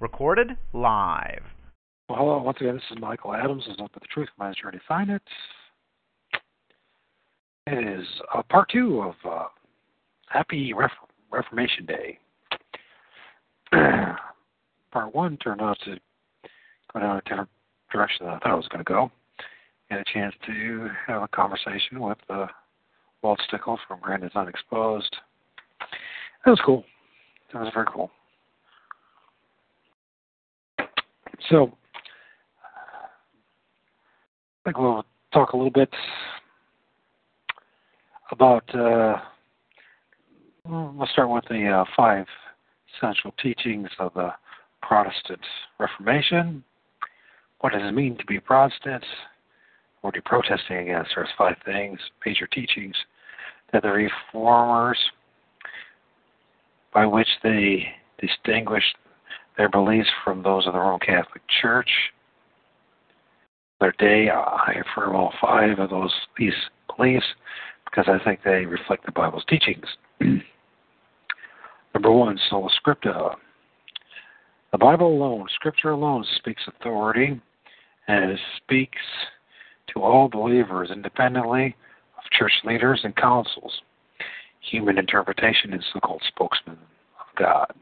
Recorded live. Well, hello, once again, this is Michael Adams. This is Up with the Truth, My Journey to Find It. It is uh, part two of uh, Happy Ref- Reformation Day. part one turned out to go down a different direction than I thought it was going to go. Had a chance to have a conversation with uh, Walt Stickle from Brandon's Unexposed. That was cool. That was very cool. So, I think we'll talk a little bit about. Uh, we'll start with the uh, five essential teachings of the Protestant Reformation. What does it mean to be Protestant? What are you protesting against? There's five things, major teachings that the Reformers, by which they distinguished their beliefs from those of the Roman Catholic Church. Their day, I affirm all five of those these beliefs because I think they reflect the Bible's teachings. Number one, sola scripta. The Bible alone, Scripture alone, speaks authority, and it speaks to all believers independently of church leaders and councils. Human interpretation is the called spokesman of God.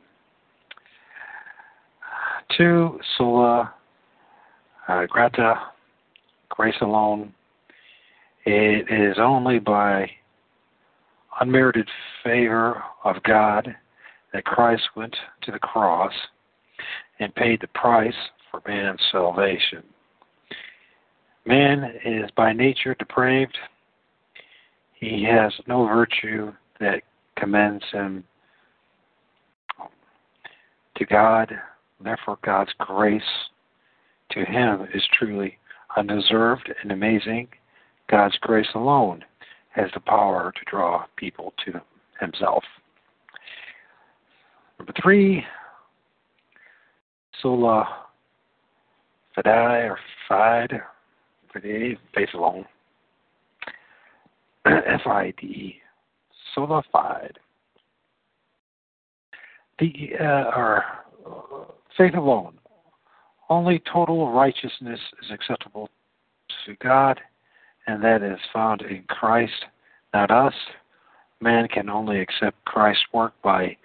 Two, sola uh, grata, grace alone. It is only by unmerited favor of God that Christ went to the cross and paid the price for man's salvation. Man is by nature depraved. He has no virtue that commends him to God Therefore, God's grace to him is truly undeserved and amazing. God's grace alone has the power to draw people to himself. Number three, sola fide or fide, fide, faith alone. F I D E, sola fide. The uh, or faith alone. Only total righteousness is acceptable to God, and that is found in Christ, not us. Man can only accept Christ's work by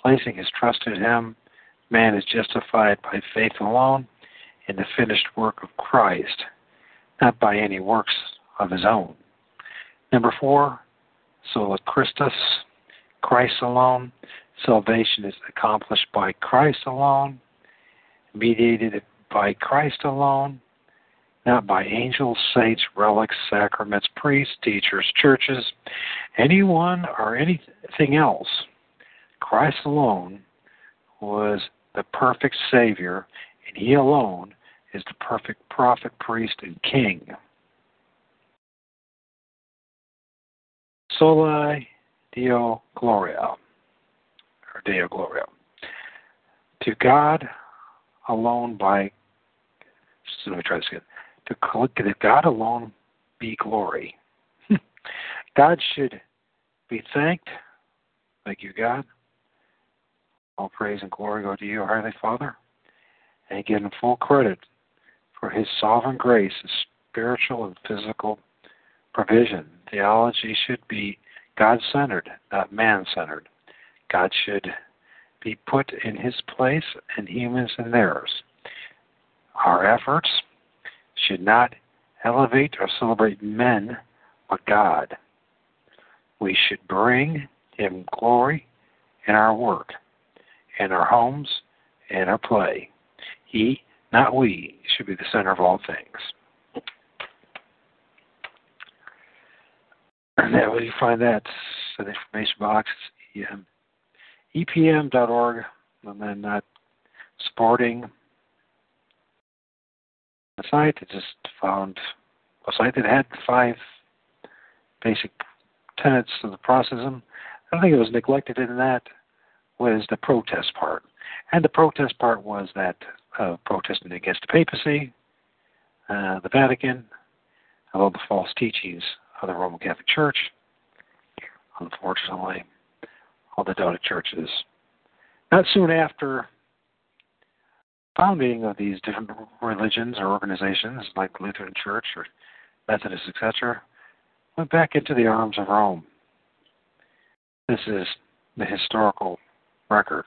placing his trust in him. Man is justified by faith alone in the finished work of Christ, not by any works of his own. Number four, sola Christus, Christ alone. Salvation is accomplished by Christ alone mediated by Christ alone, not by angels, saints, relics, sacraments, priests, teachers, churches, anyone or anything else. Christ alone was the perfect Savior, and He alone is the perfect prophet, priest, and king. Soli Deo Gloria, or Deo Gloria. To God alone by let me try this again. To, God alone be glory. God should be thanked. Thank you, God. All praise and glory go to you, Heavenly Father. And give him full credit for his sovereign grace and spiritual and physical provision. Theology should be God centered, not man centered. God should be put in his place and humans in theirs. Our efforts should not elevate or celebrate men, but God. We should bring him glory in our work, in our homes, in our play. He, not we, should be the center of all things. And that you find that in the information box. EM epm.org, and then that supporting a site that just found a site that had five basic tenets of the processism. I think it was neglected in that was the protest part. And the protest part was that uh, protesting against the papacy, uh, the Vatican, and all the false teachings of the Roman Catholic Church, unfortunately all the donor churches. Not soon after founding of these different religions or organizations like Lutheran Church or Methodist, etc., went back into the arms of Rome. This is the historical record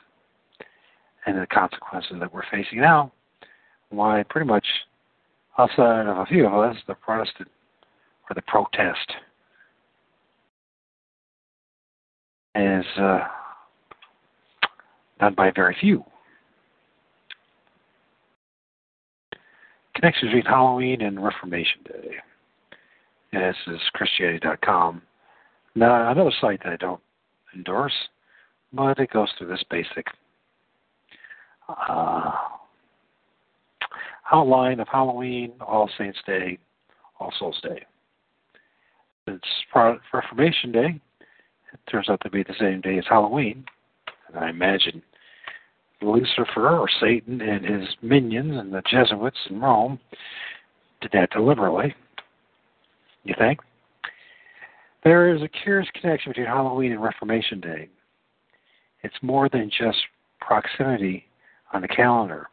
and the consequences that we're facing now. Why, pretty much outside of a few of us, the Protestant or the protest is uh, done by very few. Connection between Halloween and Reformation Day. And this is Christianity.com. Now, another site that I don't endorse, but it goes through this basic uh, outline of Halloween, All Saints Day, All Souls Day. It's Reformation Day. It turns out to be the same day as Halloween. And I imagine Lucifer or Satan and his minions and the Jesuits in Rome did that deliberately. You think? There is a curious connection between Halloween and Reformation Day. It's more than just proximity on the calendar.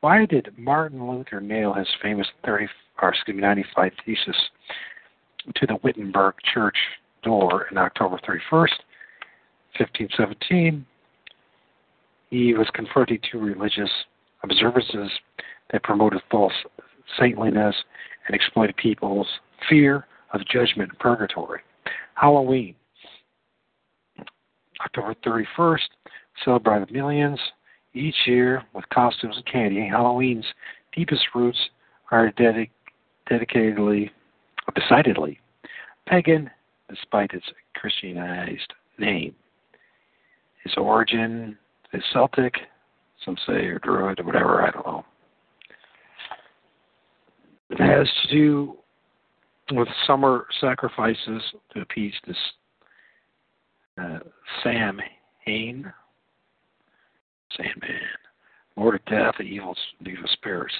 Why did Martin Luther nail his famous 30 or excuse me 95 thesis to the Wittenberg church door in October 31st, 1517? He was confronting two religious observances that promoted false saintliness and exploited people's fear of judgment and purgatory. Halloween, October 31st, celebrated millions each year with costumes and candy. Halloween's deepest roots are dedic- dedicatedly, decidedly pagan, despite its Christianized name. Its origin is Celtic, some say, or Druid, or whatever, I don't know. It has to do with summer sacrifices to appease this uh, Sam Hain, Sandman, more to death, the evil, evil spirits.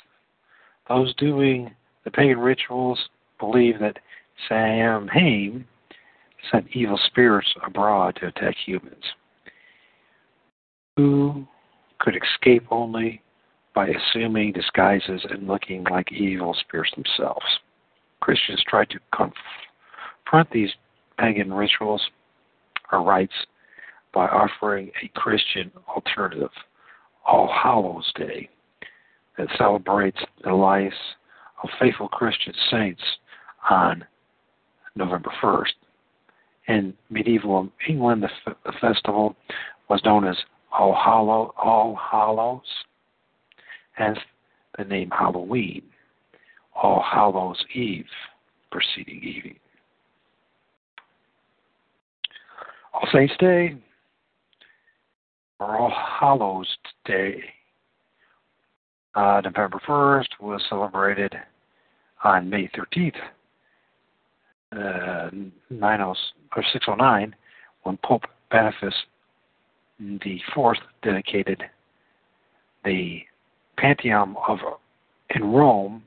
Those doing the pagan rituals believe that Samhain sent evil spirits abroad to attack humans, who could escape only by assuming disguises and looking like evil spirits themselves. Christians tried to confront these pagan rituals or rites by offering a Christian alternative, All Hallows Day, that celebrates the lives of faithful Christian saints on November 1st. In medieval England, the, f- the festival was known as All, Hallow, All Hallows, hence the name Halloween. All Hallows Eve, preceding evening. All Saints Day, or All Hallows Day, uh, November 1st, was celebrated on May 13th, uh, 90, or 609, when Pope Boniface the Fourth dedicated the Pantheon of in Rome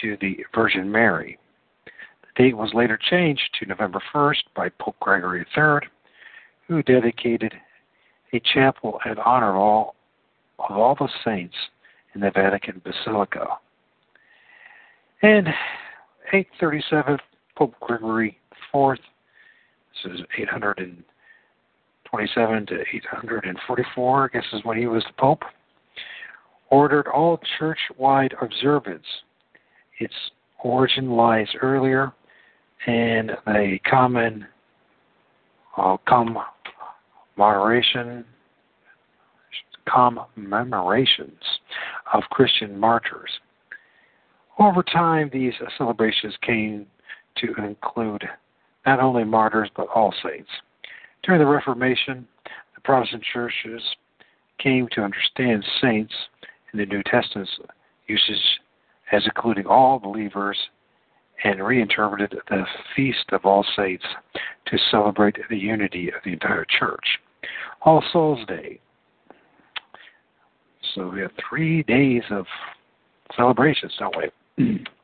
to the Virgin Mary. The date was later changed to November 1st by Pope Gregory III, who dedicated a chapel in honor of all, of all the saints in the Vatican Basilica. In 837, Pope Gregory IV, this is 827 to 844, I guess is when he was the Pope, ordered all church wide observance. Its origin lies earlier in the common uh, commemoration commemorations of Christian martyrs. Over time, these celebrations came to include not only martyrs but all saints. During the Reformation, the Protestant churches came to understand saints in the New Testament's usage as including all believers and reinterpreted the Feast of All Saints to celebrate the unity of the entire church. All Souls Day. So we have three days of celebrations, don't we?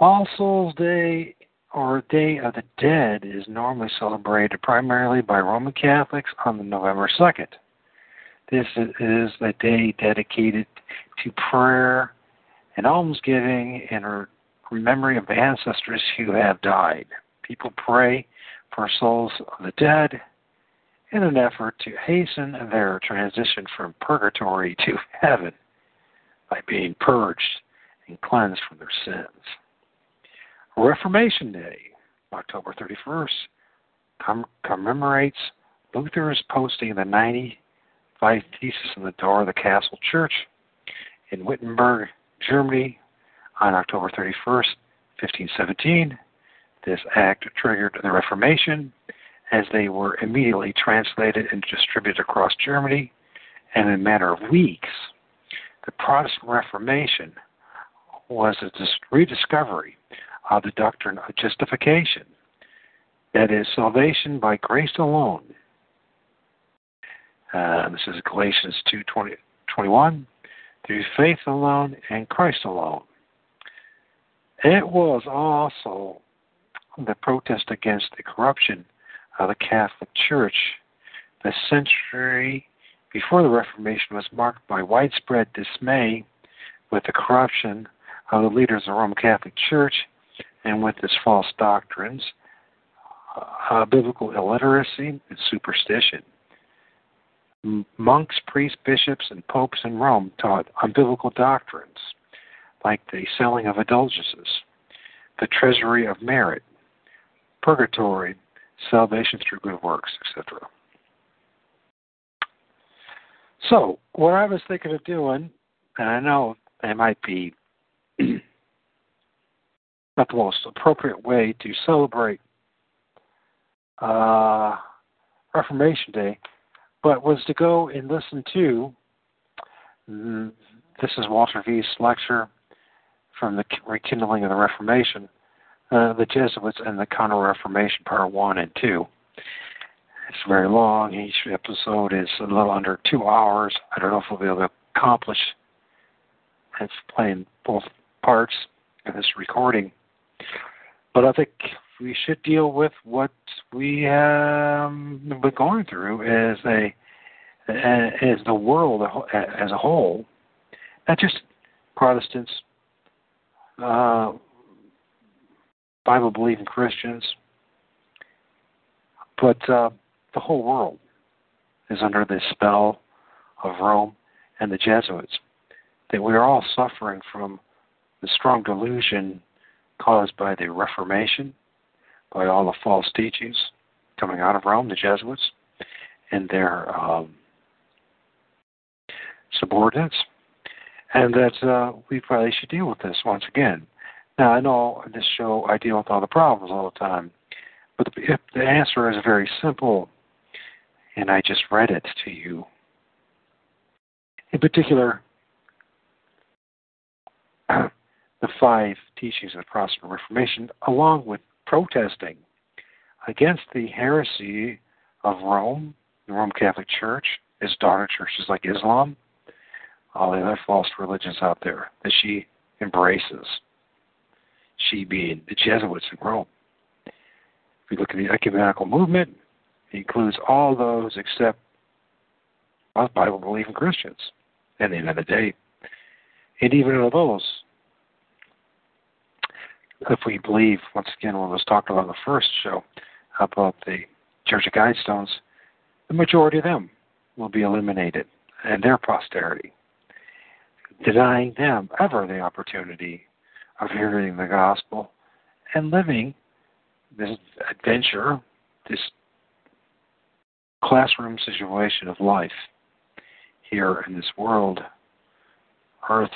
All Souls Day or Day of the Dead is normally celebrated primarily by Roman Catholics on November 2nd. This is a day dedicated to prayer and almsgiving and memory of ancestors who have died. People pray for souls of the dead in an effort to hasten their transition from purgatory to heaven by being purged and cleansed from their sins. Reformation Day, October 31st, com- commemorates Luther's posting of the 95 Theses on the door of the Castle Church in Wittenberg, Germany on October 31st, 1517. This act triggered the Reformation as they were immediately translated and distributed across Germany, and in a matter of weeks, the Protestant Reformation was a rediscovery of the doctrine of justification, that is, salvation by grace alone. Uh, this is Galatians 2 20, 21, through faith alone and Christ alone. It was also the protest against the corruption of the Catholic Church. The century before the Reformation was marked by widespread dismay with the corruption of the leaders of the Roman Catholic Church and with its false doctrines, uh, biblical illiteracy, and superstition. Monks, priests, bishops, and popes in Rome taught unbiblical doctrines like the selling of indulgences, the treasury of merit, purgatory, salvation through good works, etc. So, what I was thinking of doing, and I know it might be not the most appropriate way to celebrate uh, Reformation Day, but was to go and listen to this is Walter Veith's lecture from the rekindling of the Reformation, uh, the Jesuits and the Counter Reformation, Part 1 and 2. It's very long. Each episode is a little under two hours. I don't know if we'll be able to accomplish it's playing both parts in this recording. But I think we should deal with what we have been going through as a as the world as a whole, not just Protestants, uh, Bible believing Christians, but uh, the whole world is under the spell of Rome and the Jesuits. That we are all suffering from the strong delusion caused by the Reformation, by all the false teachings coming out of Rome, the Jesuits, and their um, subordinates and that uh, we probably should deal with this once again. Now, I know in this show I deal with all the problems all the time, but the, the answer is very simple, and I just read it to you. In particular, the five teachings of the Protestant Reformation, along with protesting against the heresy of Rome, the Roman Catholic Church, its daughter churches like Islam, all the other false religions out there that she embraces. She being the Jesuits in Rome. If you look at the ecumenical movement, it includes all those except Bible believing Christians at the end of the day. And even of those, if we believe, once again, what was talked about in the first show about the Georgia Guidestones, the majority of them will be eliminated and their posterity denying them ever the opportunity of hearing the gospel and living this adventure, this classroom situation of life here in this world, earth.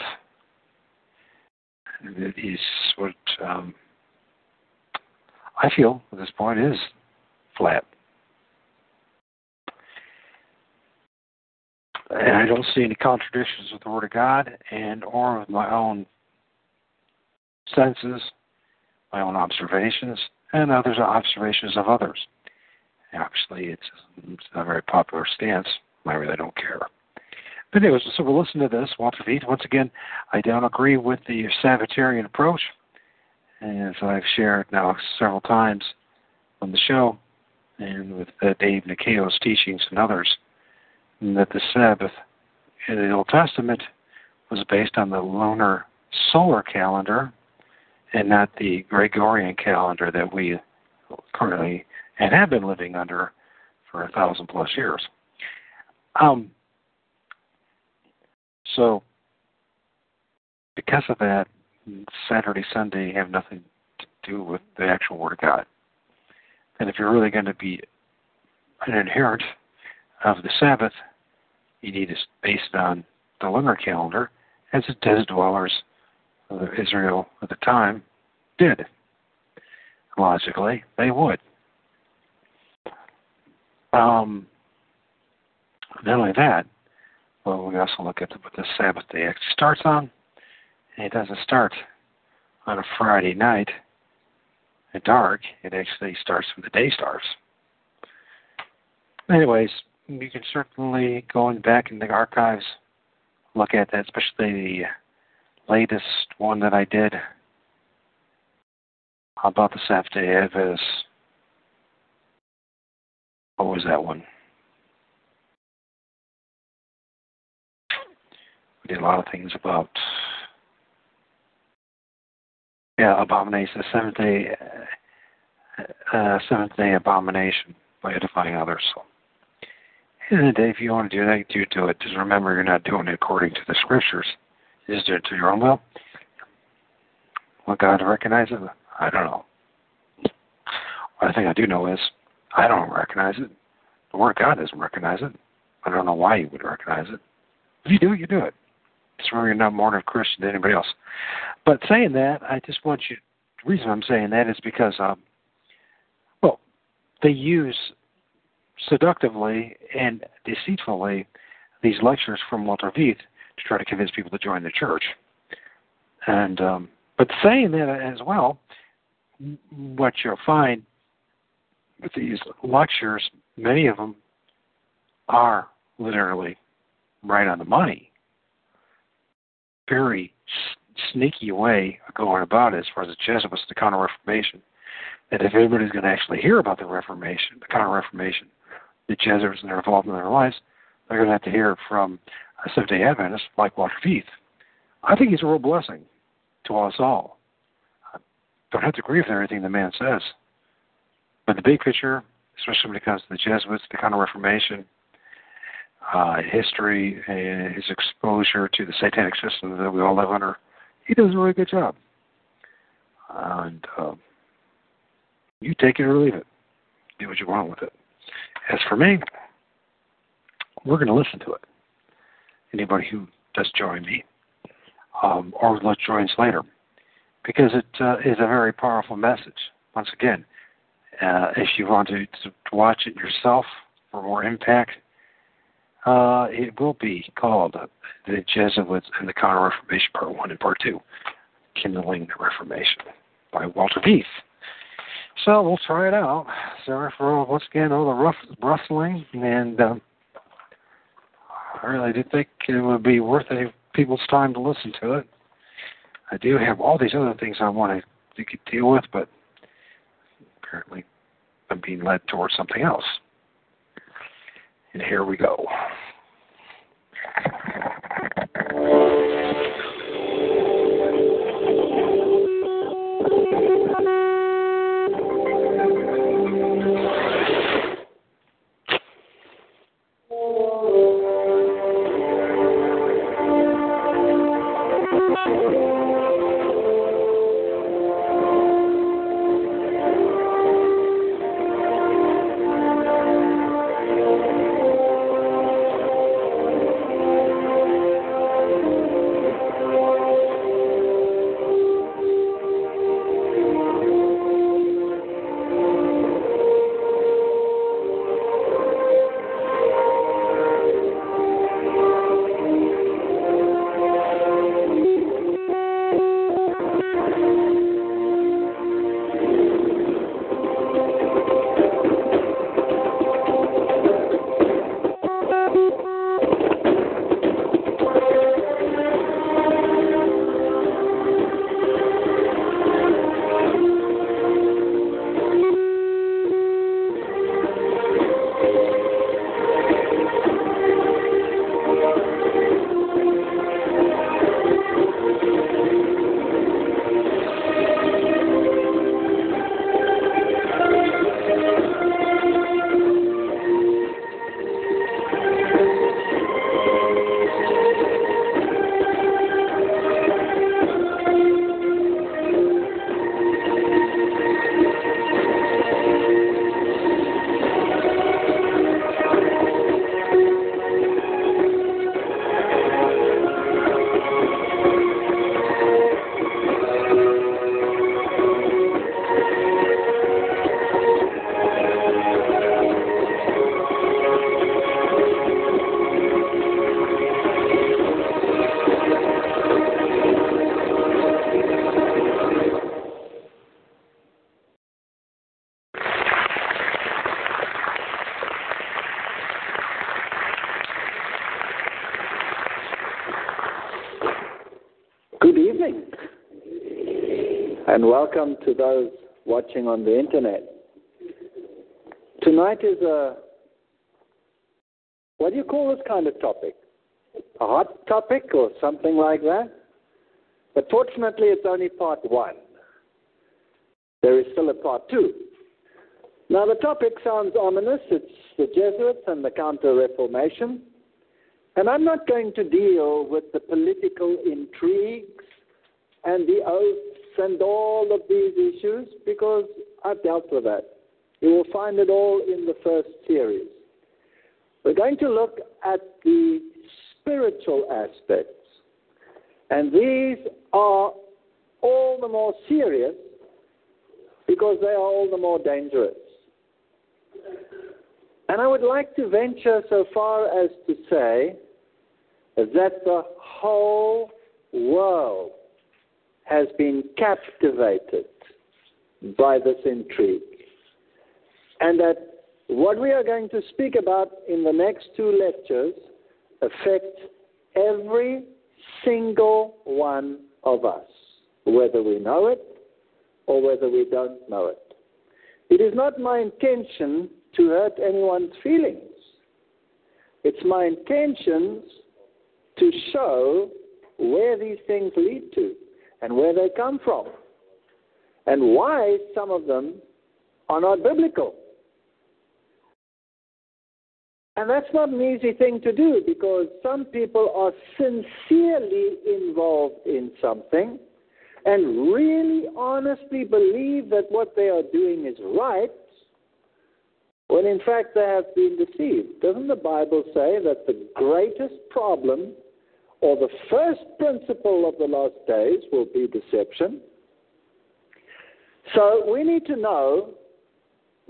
Is what um, I feel at this point is flat. and I don't see any contradictions with the Word of God and or with my own senses, my own observations, and others' observations of others. Actually, it's, it's not a very popular stance. I really don't care. Anyways, so we'll listen to this. Walter. Once again, I don't agree with the Sabbatarian approach, as I've shared now several times on the show, and with uh, Dave Nicaio's teachings and others that the Sabbath in the Old Testament was based on the lunar solar calendar and not the Gregorian calendar that we currently and have been living under for a thousand plus years. Um, so, because of that, Saturday, Sunday have nothing to do with the actual Word of God. And if you're really going to be an adherent of the Sabbath, you need to base it on the lunar calendar, as the desert dwellers of Israel at the time did. Logically, they would. Um, not only that, well, we also look at what the Sabbath day actually starts on. And it doesn't start on a Friday night at dark. It actually starts when the day starts. Anyways, you can certainly go in back in the archives, look at that, especially the latest one that I did about the Sabbath day Adventist. What was that one? A lot of things about yeah, abomination, seventh day, uh, uh, seventh day abomination by edifying others. So, day, if you want to do that, you do it. Just remember, you're not doing it according to the scriptures. You just do it to your own will. Will God recognize it? I don't know. I think I do know is I don't recognize it. The Word God doesn't recognize it. I don't know why you would recognize it. If you do, it, you do it. It's you're not more of a Christian than anybody else. But saying that, I just want you. The reason I'm saying that is because, um, well, they use seductively and deceitfully these lectures from Walter Veith to try to convince people to join the church. And um, but saying that as well, what you'll find with these lectures, many of them are literally right on the money. Very sneaky way of going about it as far as the Jesuits, the Counter Reformation. That if anybody's going to actually hear about the Reformation, the Counter Reformation, the Jesuits and their involvement in their lives, they're going to have to hear from a Seventh day Adventist like Walter Veith. I think he's a real blessing to us all. I don't have to agree with everything the man says. But the big picture, especially when it comes to the Jesuits, the Counter Reformation, uh, history, and his exposure to the satanic system that we all live under, he does a really good job. And uh, you take it or leave it. Do what you want with it. As for me, we're going to listen to it. Anybody who does join me, um, or let join us later, because it uh, is a very powerful message. Once again, uh, if you want to, to watch it yourself for more impact, uh, it will be called The Jesuits and the Counter Reformation, Part 1 and Part 2 Kindling the Reformation by Walter Veith. So we'll try it out. Sorry for once again all the rough, rustling, and um, I really did think it would be worth any people's time to listen to it. I do have all these other things I want to, to deal with, but apparently I'm being led towards something else. And here we go. And welcome to those watching on the internet. Tonight is a what do you call this kind of topic? A hot topic or something like that? But fortunately, it's only part one. There is still a part two. Now, the topic sounds ominous. It's the Jesuits and the Counter Reformation. And I'm not going to deal with the political intrigues and the oaths and all of these issues because I've dealt with that. You will find it all in the first series. We're going to look at the spiritual aspects. And these are all the more serious because they are all the more dangerous. And I would like to venture so far as to say that the whole world has been captivated by this intrigue. And that what we are going to speak about in the next two lectures affects every single one of us, whether we know it or whether we don't know it. It is not my intention to hurt anyone's feelings. It's my intention to show where these things lead to and where they come from and why some of them are not biblical. And that's not an easy thing to do because some people are sincerely involved in something and really honestly believe that what they are doing is right when in fact they have been deceived. Doesn't the Bible say that the greatest problem or the first principle of the last days will be deception? So we need to know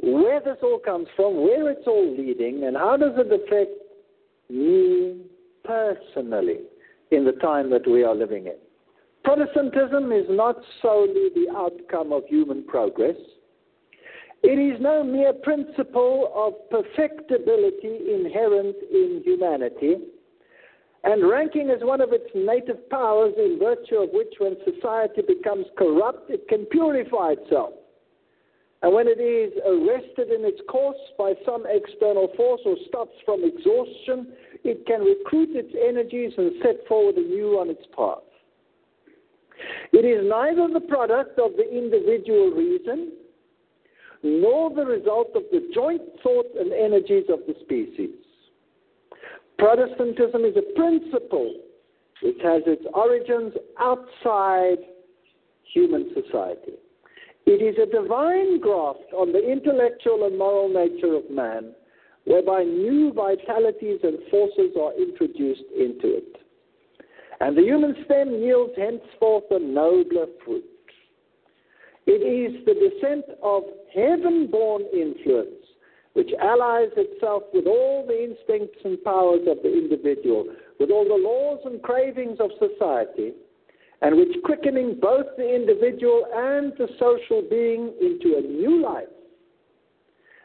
where this all comes from, where it's all leading, and how does it affect me personally in the time that we are living in. Protestantism is not solely the outcome of human progress. It is no mere principle of perfectibility inherent in humanity, and ranking is one of its native powers, in virtue of which, when society becomes corrupt, it can purify itself. And when it is arrested in its course by some external force or stops from exhaustion, it can recruit its energies and set forward anew on its path. It is neither the product of the individual reason nor the result of the joint thought and energies of the species. Protestantism is a principle which has its origins outside human society. It is a divine graft on the intellectual and moral nature of man, whereby new vitalities and forces are introduced into it. And the human stem yields henceforth a nobler fruit. It is the descent of heaven born influence which allies itself with all the instincts and powers of the individual, with all the laws and cravings of society, and which quickening both the individual and the social being into a new life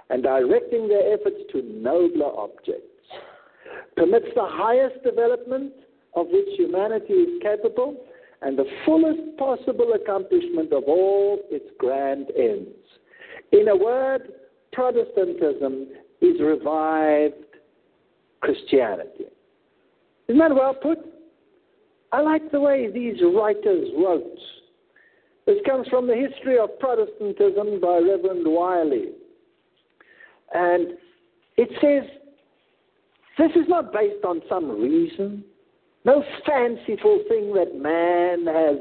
and directing their efforts to nobler objects, permits the highest development of which humanity is capable and the fullest possible accomplishment of all its grand ends. In a word, Protestantism is revived Christianity. Isn't that well put? I like the way these writers wrote. This comes from the history of Protestantism by Reverend Wylie. And it says this is not based on some reason, no fanciful thing that man has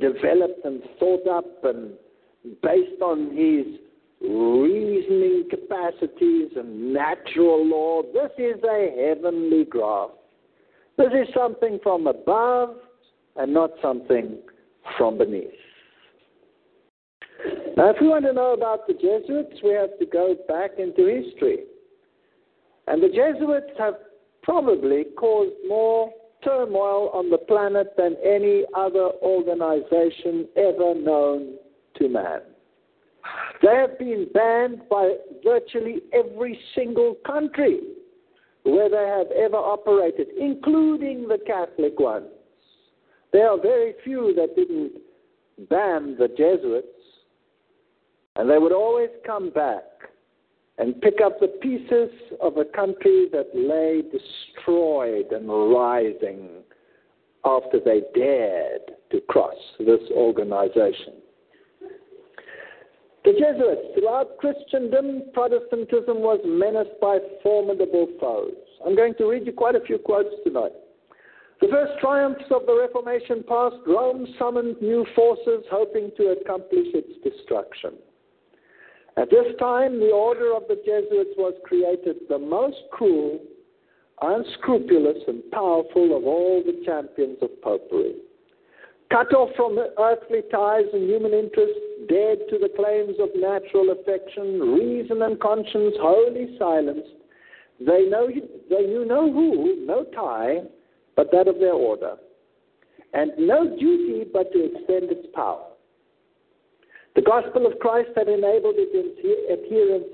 developed and thought up and based on his reasoning capacities and natural law. This is a heavenly graft. This is something from above and not something from beneath. Now, if we want to know about the Jesuits, we have to go back into history. And the Jesuits have probably caused more turmoil on the planet than any other organization ever known to man. They have been banned by virtually every single country where they have ever operated, including the Catholic ones. There are very few that didn't ban the Jesuits, and they would always come back and pick up the pieces of a country that lay destroyed and rising after they dared to cross this organization. The Jesuits, throughout Christendom, Protestantism was menaced by formidable foes. I'm going to read you quite a few quotes tonight. The first triumphs of the Reformation passed, Rome summoned new forces hoping to accomplish its destruction. At this time, the order of the Jesuits was created the most cruel, unscrupulous, and powerful of all the champions of popery. Cut off from earthly ties and human interests, dead to the claims of natural affection, reason and conscience wholly silenced, they, know, they knew no who, no tie, but that of their order, and no duty but to extend its power. The gospel of Christ had enabled its adherents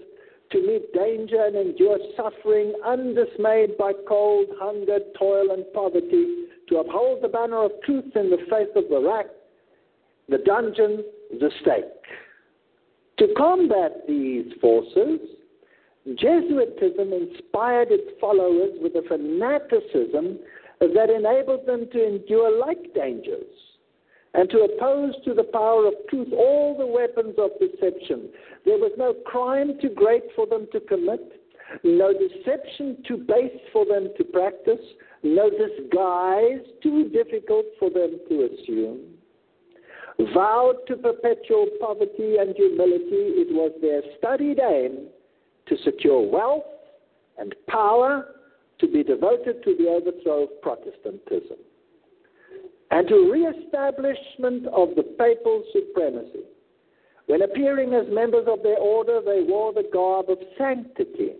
to meet danger and endure suffering undismayed by cold, hunger, toil, and poverty, to uphold the banner of truth in the face of the rack, the dungeon, the stake. To combat these forces, Jesuitism inspired its followers with a fanaticism that enabled them to endure like dangers and to oppose to the power of truth all the weapons of deception. There was no crime too great for them to commit, no deception too base for them to practice, no disguise too difficult for them to assume. Vowed to perpetual poverty and humility, it was their studied aim to secure wealth and power to be devoted to the overthrow of Protestantism and to re-establishment of the papal supremacy. When appearing as members of their order, they wore the garb of sanctity,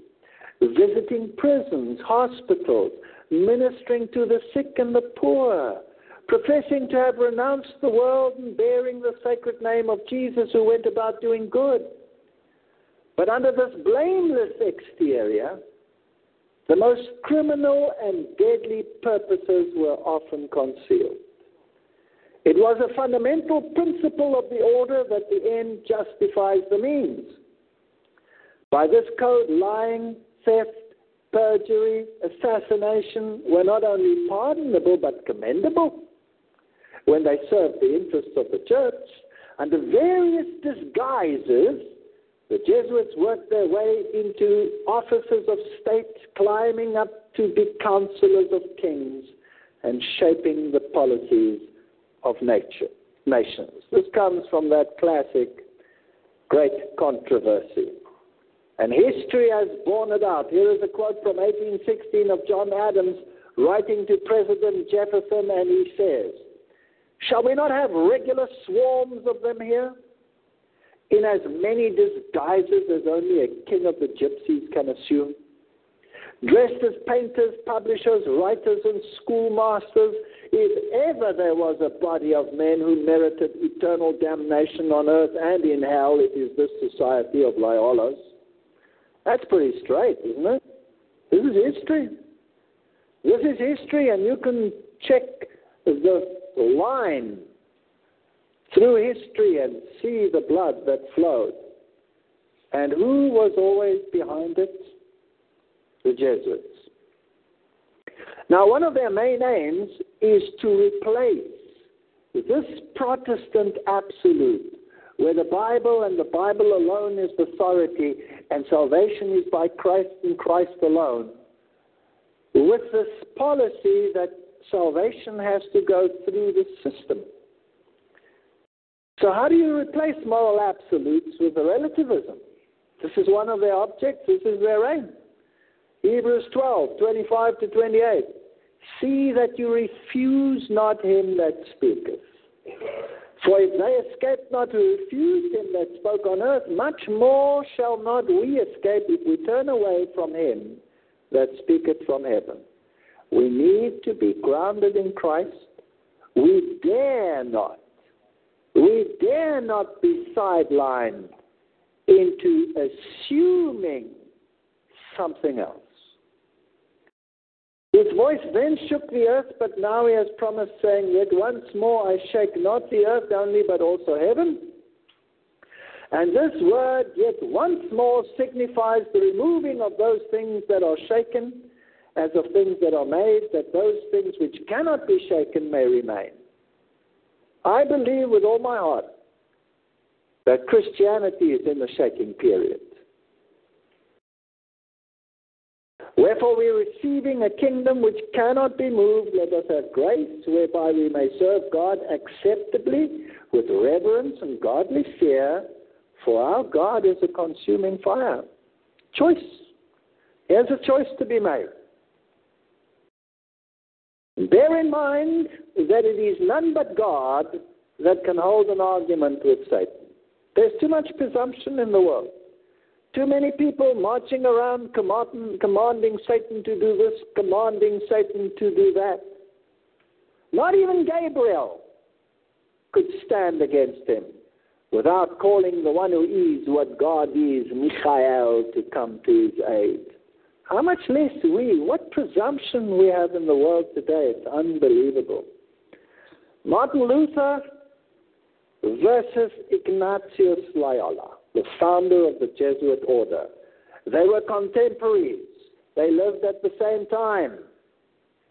visiting prisons, hospitals, ministering to the sick and the poor, professing to have renounced the world and bearing the sacred name of Jesus who went about doing good. But under this blameless exterior, the most criminal and deadly purposes were often concealed. It was a fundamental principle of the order that the end justifies the means. By this code, lying, theft, perjury, assassination were not only pardonable but commendable when they served the interests of the church. Under various disguises, the Jesuits worked their way into offices of state, climbing up to be counselors of kings and shaping the policies of nature, nations. This comes from that classic great controversy. And history has borne it out. Here is a quote from 1816 of John Adams writing to President Jefferson, and he says, Shall we not have regular swarms of them here? In as many disguises as only a king of the gypsies can assume? Dressed as painters, publishers, writers, and schoolmasters, if ever there was a body of men who merited eternal damnation on earth and in hell, it is this society of Loyolas. That's pretty straight, isn't it? This is history. This is history, and you can check the line through history and see the blood that flowed. And who was always behind it? The Jesuits. Now, one of their main aims is to replace this Protestant absolute, where the Bible and the Bible alone is authority and salvation is by Christ and Christ alone, with this policy that salvation has to go through the system. So, how do you replace moral absolutes with relativism? This is one of their objects, this is their aim. Hebrews 12, 25 to 28. See that you refuse not him that speaketh. For if they escape not who refused him that spoke on earth, much more shall not we escape if we turn away from him that speaketh from heaven. We need to be grounded in Christ. We dare not, we dare not be sidelined into assuming something else. His voice then shook the earth, but now he has promised, saying, Yet once more I shake not the earth only, but also heaven. And this word, yet once more, signifies the removing of those things that are shaken, as of things that are made, that those things which cannot be shaken may remain. I believe with all my heart that Christianity is in the shaking period. Wherefore, we are receiving a kingdom which cannot be moved. Let us have grace whereby we may serve God acceptably with reverence and godly fear, for our God is a consuming fire. Choice. There's a choice to be made. Bear in mind that it is none but God that can hold an argument with Satan. There's too much presumption in the world. Too many people marching around commanding, commanding Satan to do this, commanding Satan to do that. Not even Gabriel could stand against him without calling the one who is what God is, Michael, to come to his aid. How much less we? What presumption we have in the world today. It's unbelievable. Martin Luther versus Ignatius Loyola the founder of the Jesuit order. They were contemporaries. They lived at the same time.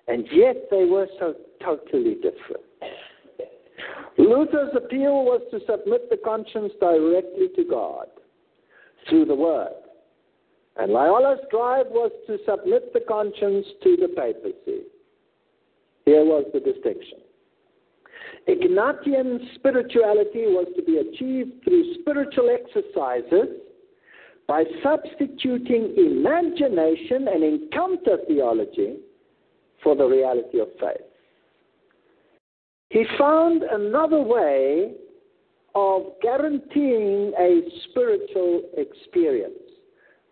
And yet they were so totally different. Luther's appeal was to submit the conscience directly to God through the Word. And Loyola's drive was to submit the conscience to the papacy. Here was the distinction. Ignatian spirituality was to be achieved through spiritual exercises by substituting imagination and encounter theology for the reality of faith. He found another way of guaranteeing a spiritual experience,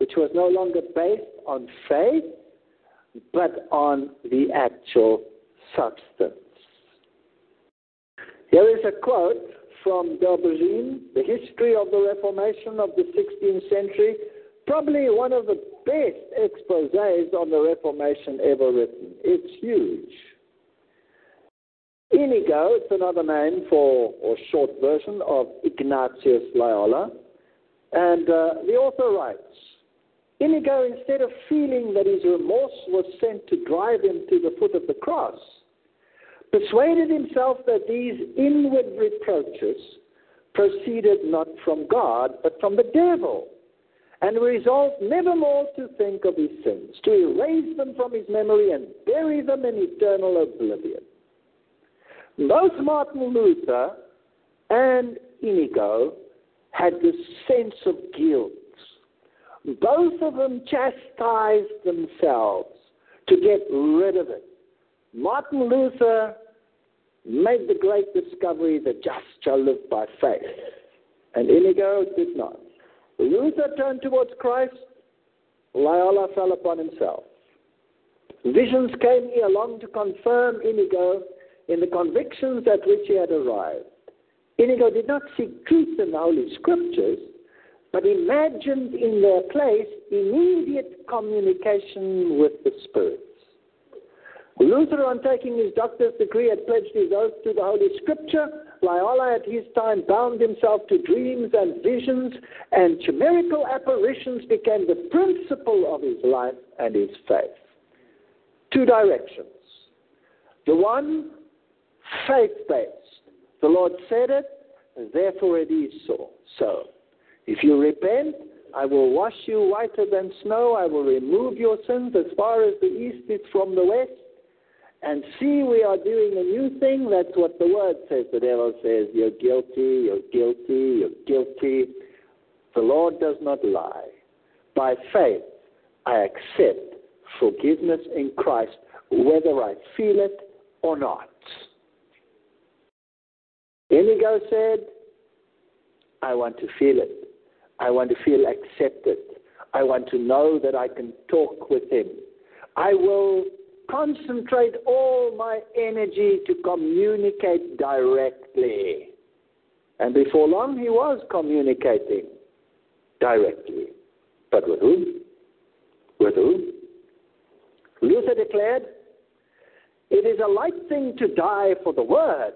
which was no longer based on faith, but on the actual substance. Here is a quote from D'Aubigné, The History of the Reformation of the 16th Century, probably one of the best exposes on the Reformation ever written. It's huge. Inigo, it's another name for, or short version of Ignatius Loyola. And uh, the author writes Inigo, instead of feeling that his remorse was sent to drive him to the foot of the cross, persuaded himself that these inward reproaches proceeded not from God, but from the devil, and resolved never more to think of his sins, to erase them from his memory and bury them in eternal oblivion. Both Martin Luther and Inigo had this sense of guilt. Both of them chastised themselves to get rid of it. Martin Luther made the great discovery the just shall live by faith. And Inigo did not. Luther turned towards Christ, Loyola fell upon himself. Visions came along to confirm Inigo in the convictions at which he had arrived. Inigo did not seek truth in the Holy Scriptures, but imagined in their place immediate communication with the spirits. Luther, on taking his doctor's degree, had pledged his oath to the Holy Scripture. Loyola, at his time, bound himself to dreams and visions, and chimerical apparitions became the principle of his life and his faith. Two directions. The one, faith based. The Lord said it, and therefore it is so. So, if you repent, I will wash you whiter than snow. I will remove your sins as far as the east is from the west and see we are doing a new thing, that's what the word says. The devil says, You're guilty, you're guilty, you're guilty. The Lord does not lie. By faith, I accept forgiveness in Christ, whether I feel it or not. Inigo said, I want to feel it. I want to feel accepted. I want to know that I can talk with him. I will concentrate all my energy to communicate directly. And before long, he was communicating directly. But with whom? With whom? Luther declared, It is a light thing to die for the Word,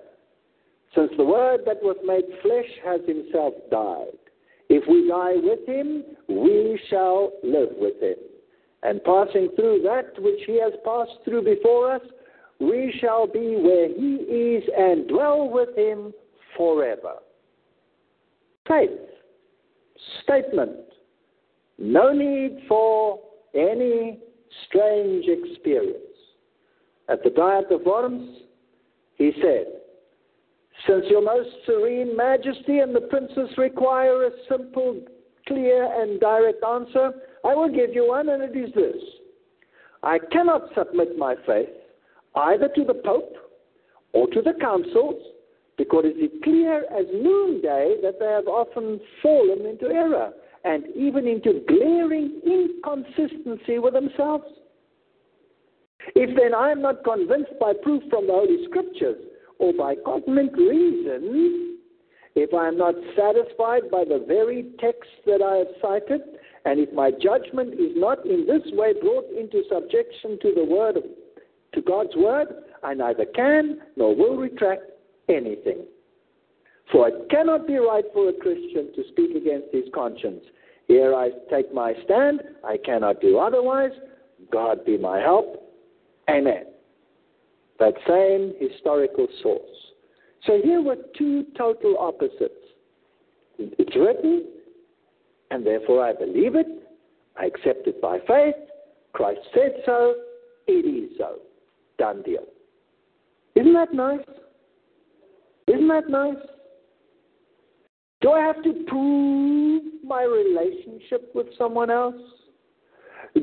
since the Word that was made flesh has himself died. If we die with him, we shall live with him. And passing through that which he has passed through before us, we shall be where he is and dwell with him forever. Faith. Statement. No need for any strange experience. At the Diet of Worms, he said, Since your most serene majesty and the princess require a simple, clear, and direct answer, I will give you one, and it is this. I cannot submit my faith either to the Pope or to the councils, because it is clear as noonday that they have often fallen into error and even into glaring inconsistency with themselves. If then I am not convinced by proof from the Holy Scriptures or by cognate reason, if I am not satisfied by the very text that I have cited, and if my judgment is not in this way brought into subjection to the word to God's word, I neither can nor will retract anything. For it cannot be right for a Christian to speak against his conscience. Here I take my stand. I cannot do otherwise. God be my help. Amen. That same historical source. So here were two total opposites. It's written, and therefore I believe it. I accept it by faith. Christ said so. It is so. Done deal. Isn't that nice? Isn't that nice? Do I have to prove my relationship with someone else?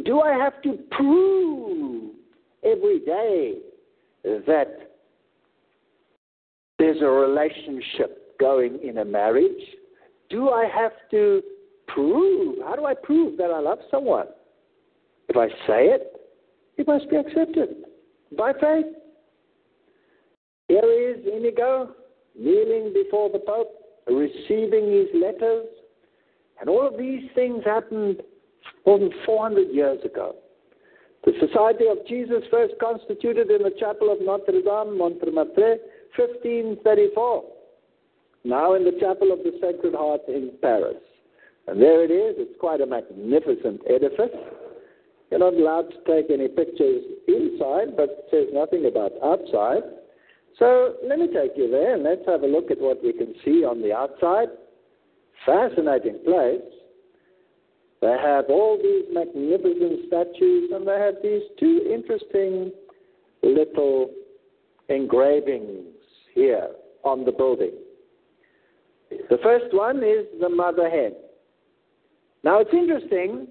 Do I have to prove every day that there's a relationship going in a marriage? Do I have to prove? How do I prove that I love someone? If I say it, it must be accepted by faith. Here is Inigo kneeling before the Pope, receiving his letters, and all of these things happened more than 400 years ago. The Society of Jesus first constituted in the chapel of Notre Dame, Montmartre, 1534. Now in the chapel of the Sacred Heart in Paris. And there it is. It's quite a magnificent edifice. You're not allowed to take any pictures inside, but it says nothing about outside. So let me take you there and let's have a look at what we can see on the outside. Fascinating place. They have all these magnificent statues and they have these two interesting little engravings here on the building. The first one is the mother hen. Now it's interesting,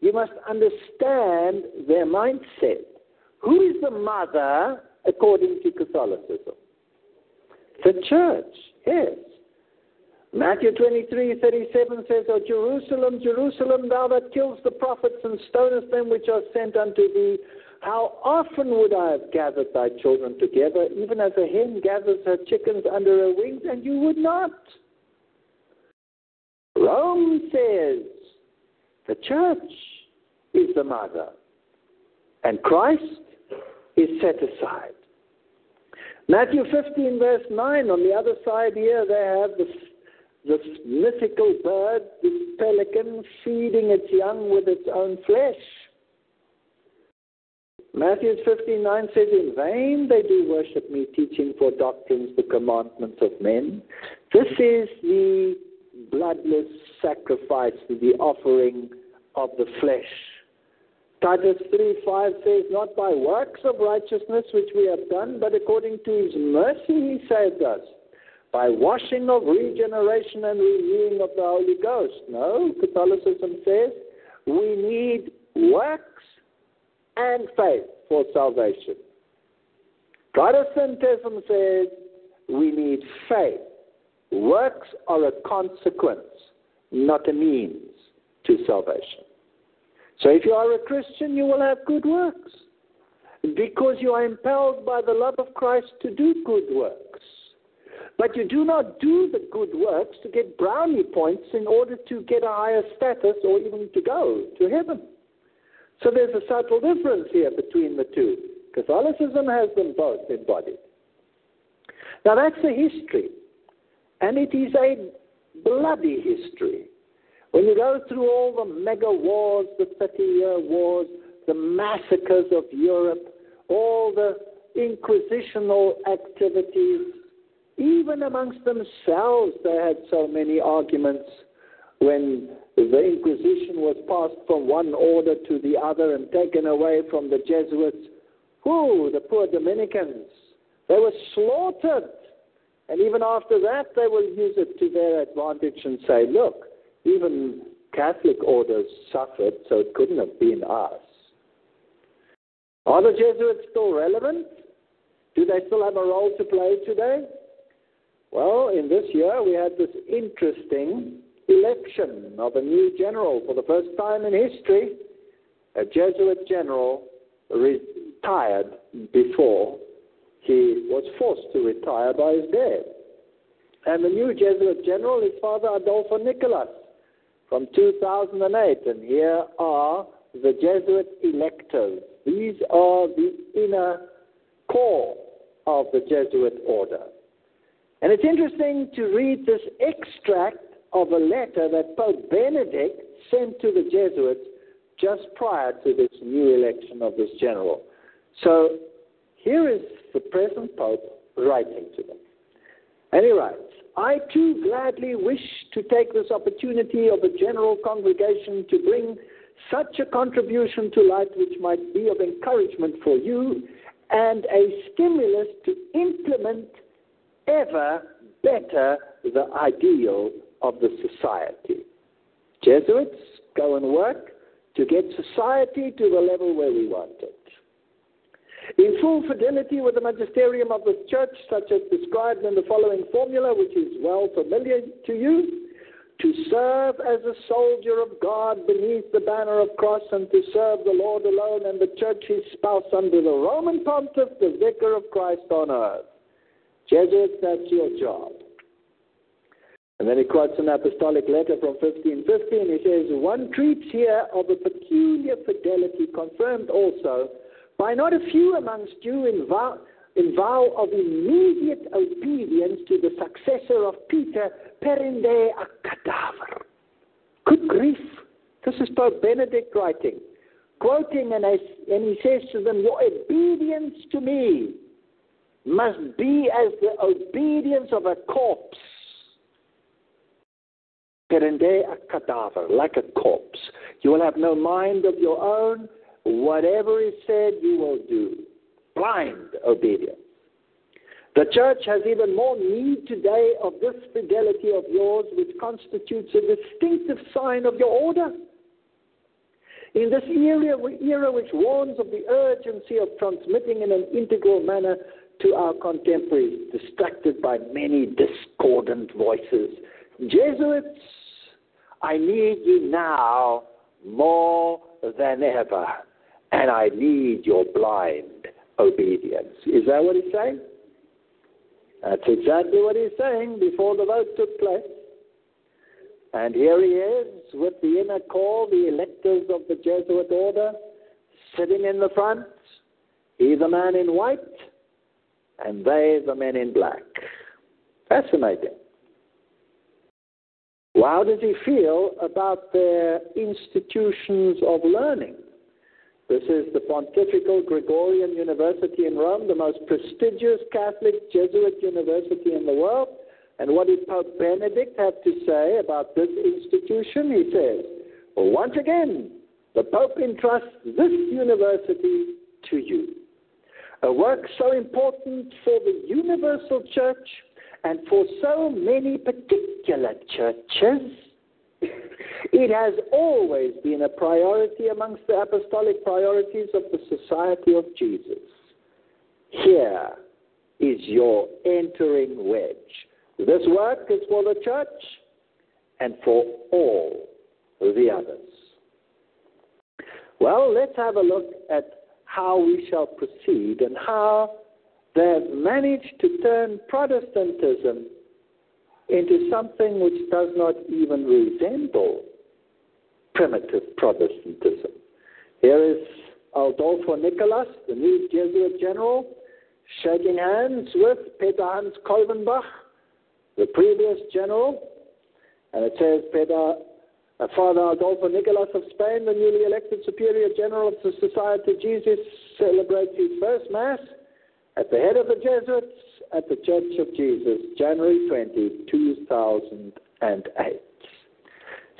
you must understand their mindset. Who is the mother according to Catholicism? The church, yes. Matthew 23, 37 says, O Jerusalem, Jerusalem, thou that killest the prophets and stonest them which are sent unto thee, how often would I have gathered thy children together, even as a hen gathers her chickens under her wings, and you would not? Rome says, the church is the mother, and Christ is set aside. Matthew 15, verse 9, on the other side here, they have the, this mythical bird, this pelican, feeding its young with its own flesh. Matthew 15, 9 says, In vain they do worship me, teaching for doctrines the commandments of men. This is the bloodless sacrifice, the offering of the flesh Titus 3 5 says, Not by works of righteousness which we have done, but according to his mercy he saved us, by washing of regeneration and renewing of the Holy Ghost. No, Catholicism says we need works and faith for salvation. Protestantism says we need faith. Works are a consequence, not a means to salvation. So if you are a Christian, you will have good works because you are impelled by the love of Christ to do good works. But you do not do the good works to get brownie points in order to get a higher status or even to go to heaven. So there's a subtle difference here between the two. Catholicism has them both embodied. Now that's the history. And it is a bloody history. When you go through all the mega wars, the 30 year wars, the massacres of Europe, all the inquisitional activities, even amongst themselves, they had so many arguments when the Inquisition was passed from one order to the other and taken away from the Jesuits. Who? The poor Dominicans. They were slaughtered. And even after that, they will use it to their advantage and say, look, even Catholic orders suffered, so it couldn't have been us. Are the Jesuits still relevant? Do they still have a role to play today? Well, in this year, we had this interesting election of a new general. For the first time in history, a Jesuit general retired before he was forced to retire by his death. And the new Jesuit general is Father Adolfo Nicolas from 2008. And here are the Jesuit electors. These are the inner core of the Jesuit order. And it's interesting to read this extract of a letter that Pope Benedict sent to the Jesuits just prior to this new election of this general. So here is the present Pope writing to them. And he writes, I too gladly wish to take this opportunity of a general congregation to bring such a contribution to light which might be of encouragement for you and a stimulus to implement ever better the ideal of the society. Jesuits, go and work to get society to the level where we want it. In full fidelity with the magisterium of the church, such as described in the following formula, which is well familiar to you, to serve as a soldier of God beneath the banner of cross and to serve the Lord alone and the church his spouse under the Roman pontiff, the vicar of Christ on earth. Jesuits, that's your job. And then he quotes an apostolic letter from 1515. he says, One treats here of a peculiar fidelity, confirmed also by not a few amongst you in vow, in vow of immediate obedience to the successor of Peter, perinde ac cadaver. Good grief. This is Pope Benedict writing, quoting, and, I, and he says to them, Your obedience to me must be as the obedience of a corpse perinde ac cadaver, like a corpse. You will have no mind of your own. Whatever is said, you will do. Blind obedience. The church has even more need today of this fidelity of yours, which constitutes a distinctive sign of your order. In this era, era which warns of the urgency of transmitting in an integral manner to our contemporaries, distracted by many discordant voices, Jesuits I need you now more than ever, and I need your blind obedience. Is that what he's saying? That's exactly what he's saying before the vote took place. And here he is with the inner core, the electors of the Jesuit order, sitting in the front. He's a man in white, and they the men in black. Fascinating. How does he feel about their institutions of learning? This is the Pontifical Gregorian University in Rome, the most prestigious Catholic Jesuit university in the world. And what did Pope Benedict have to say about this institution? He says, well, once again, the Pope entrusts this university to you. A work so important for the universal church and for so many particular churches, it has always been a priority amongst the apostolic priorities of the Society of Jesus. Here is your entering wedge. This work is for the church and for all the others. Well, let's have a look at how we shall proceed and how they have managed to turn Protestantism into something which does not even resemble primitive Protestantism. Here is Adolfo Nicolas, the new Jesuit general, shaking hands with Peter Hans Kolvenbach, the previous general. And it says Peter, Father Adolfo Nicolas of Spain, the newly elected Superior General of the Society of Jesus, celebrates his first Mass at the head of the Jesuits at the Church of Jesus, January 20, 2008.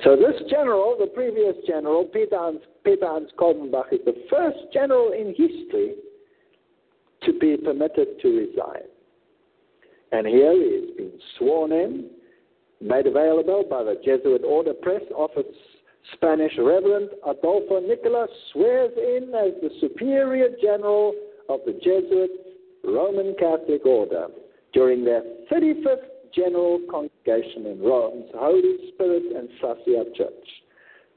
So this general, the previous general, Peter Hans, Peter Hans is the first general in history to be permitted to resign. And here he has been sworn in, made available by the Jesuit Order Press Office. Spanish Reverend Adolfo Nicolas swears in as the Superior General of the Jesuit Roman Catholic Order during their 35th General Congregation in Rome's Holy Spirit and Sassia Church,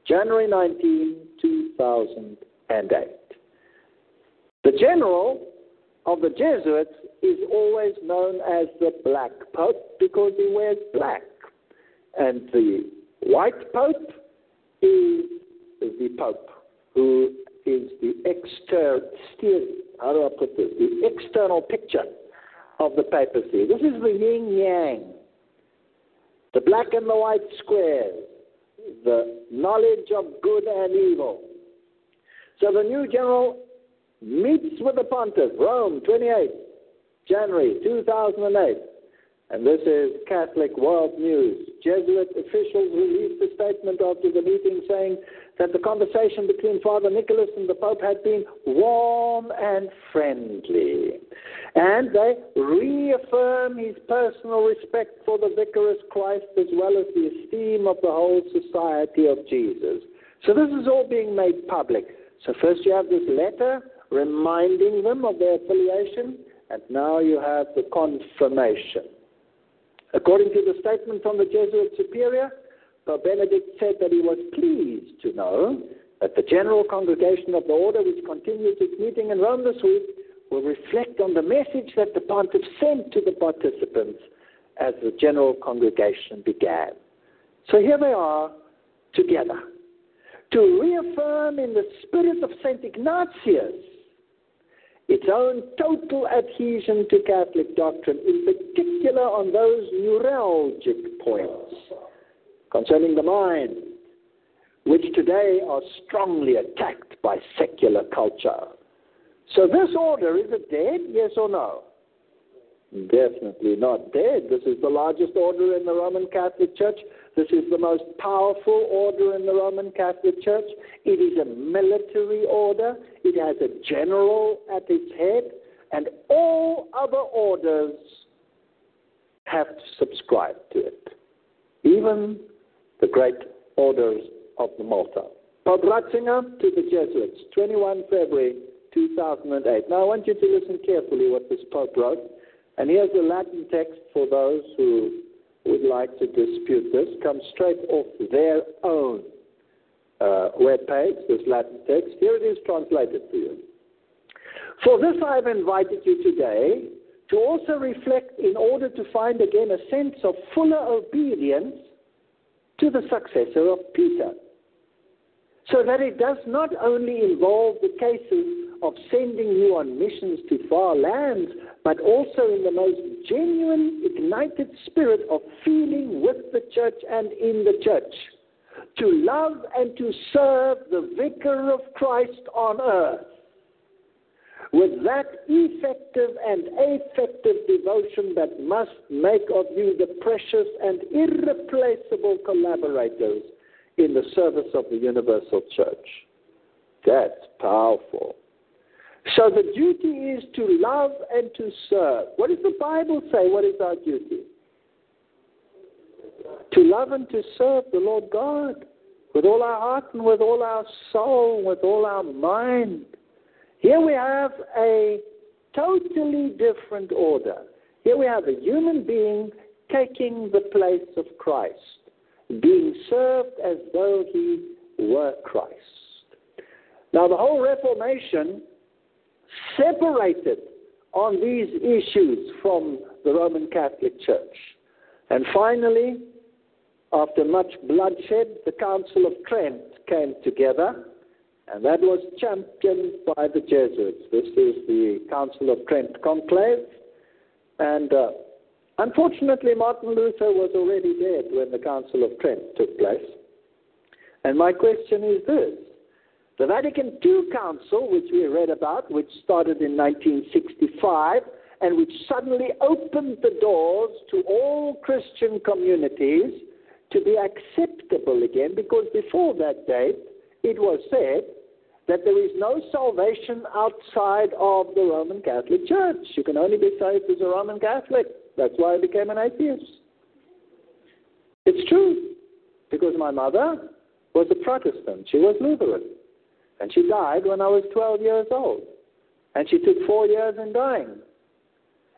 January 19, 2008. The General of the Jesuits is always known as the Black Pope because he wears black. And the White Pope is the Pope who is the external, how do I put this, the external picture of the papacy. This is the yin yang, the black and the white squares, the knowledge of good and evil. So the new general meets with the pontiff, Rome, 28 January 2008. And this is Catholic World News. Jesuit officials released a statement after the meeting saying that the conversation between Father Nicolas and the Pope had been warm and friendly. And they reaffirm his personal respect for the Vicar of Christ as well as the esteem of the whole society of Jesus. So this is all being made public. So first you have this letter reminding them of their affiliation, and now you have the confirmation. According to the statement from the Jesuit superior, Pope Benedict said that he was pleased to know that the General Congregation of the Order, which continues its meeting in Rome this week, will reflect on the message that the pontiff sent to the participants as the General Congregation began. So here they are together to reaffirm in the spirit of St. Ignatius its own total adhesion to Catholic doctrine, in particular on those neuralgic points concerning the mind, which today are strongly attacked by secular culture. So, this order is it dead, yes or no? Definitely not dead. This is the largest order in the Roman Catholic Church. This is the most powerful order in the Roman Catholic Church. It is a military order. It has a general at its head, and all other orders have to subscribe to it, even the great orders of the Malta. Pope Ratzinger to the Jesuits, 21 February 2008. Now I want you to listen carefully what this Pope wrote. And here's the Latin text for those who would like to dispute this. Comes straight off their own uh, web page, this Latin text. Here it is translated for you. For this I have invited you today to also reflect in order to find again a sense of fuller obedience to the successor of Peter. So that it does not only involve the cases of sending you on missions to far lands, but also in the most genuine, ignited spirit of feeling with the church and in the church. To love and to serve the Vicar of Christ on earth. With that effective and affective devotion that must make of you the precious and irreplaceable collaborators in the service of the universal church. That's powerful. So the duty is to love and to serve. What does the Bible say? What is our duty? To love and to serve the Lord God with all our heart and with all our soul, with all our mind. Here we have a totally different order. Here we have a human being taking the place of Christ, being served as though he were Christ. Now, the whole Reformation separated on these issues from the Roman Catholic Church. And finally, after much bloodshed, the Council of Trent came together and that was championed by the Jesuits. This is the Council of Trent Conclave, and uh, unfortunately, Martin Luther was already dead when the Council of Trent took place. And my question is this the Vatican II Council, which we read about, which started in 1965, and which suddenly opened the doors to all Christian communities to be acceptable again, because before that date, it was said that there is no salvation outside of the Roman Catholic Church. You can only be saved as a Roman Catholic. That's why I became an atheist. It's true, because my mother was a Protestant. She was Lutheran. And she died when I was 12 years old. And she took four years in dying.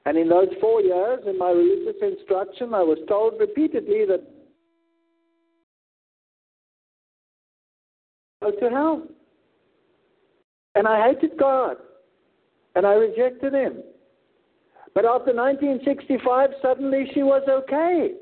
And in those four years, in my religious instruction, I was told repeatedly that I go to hell. And I hated God. And I rejected Him. But after 1965, suddenly she was okay.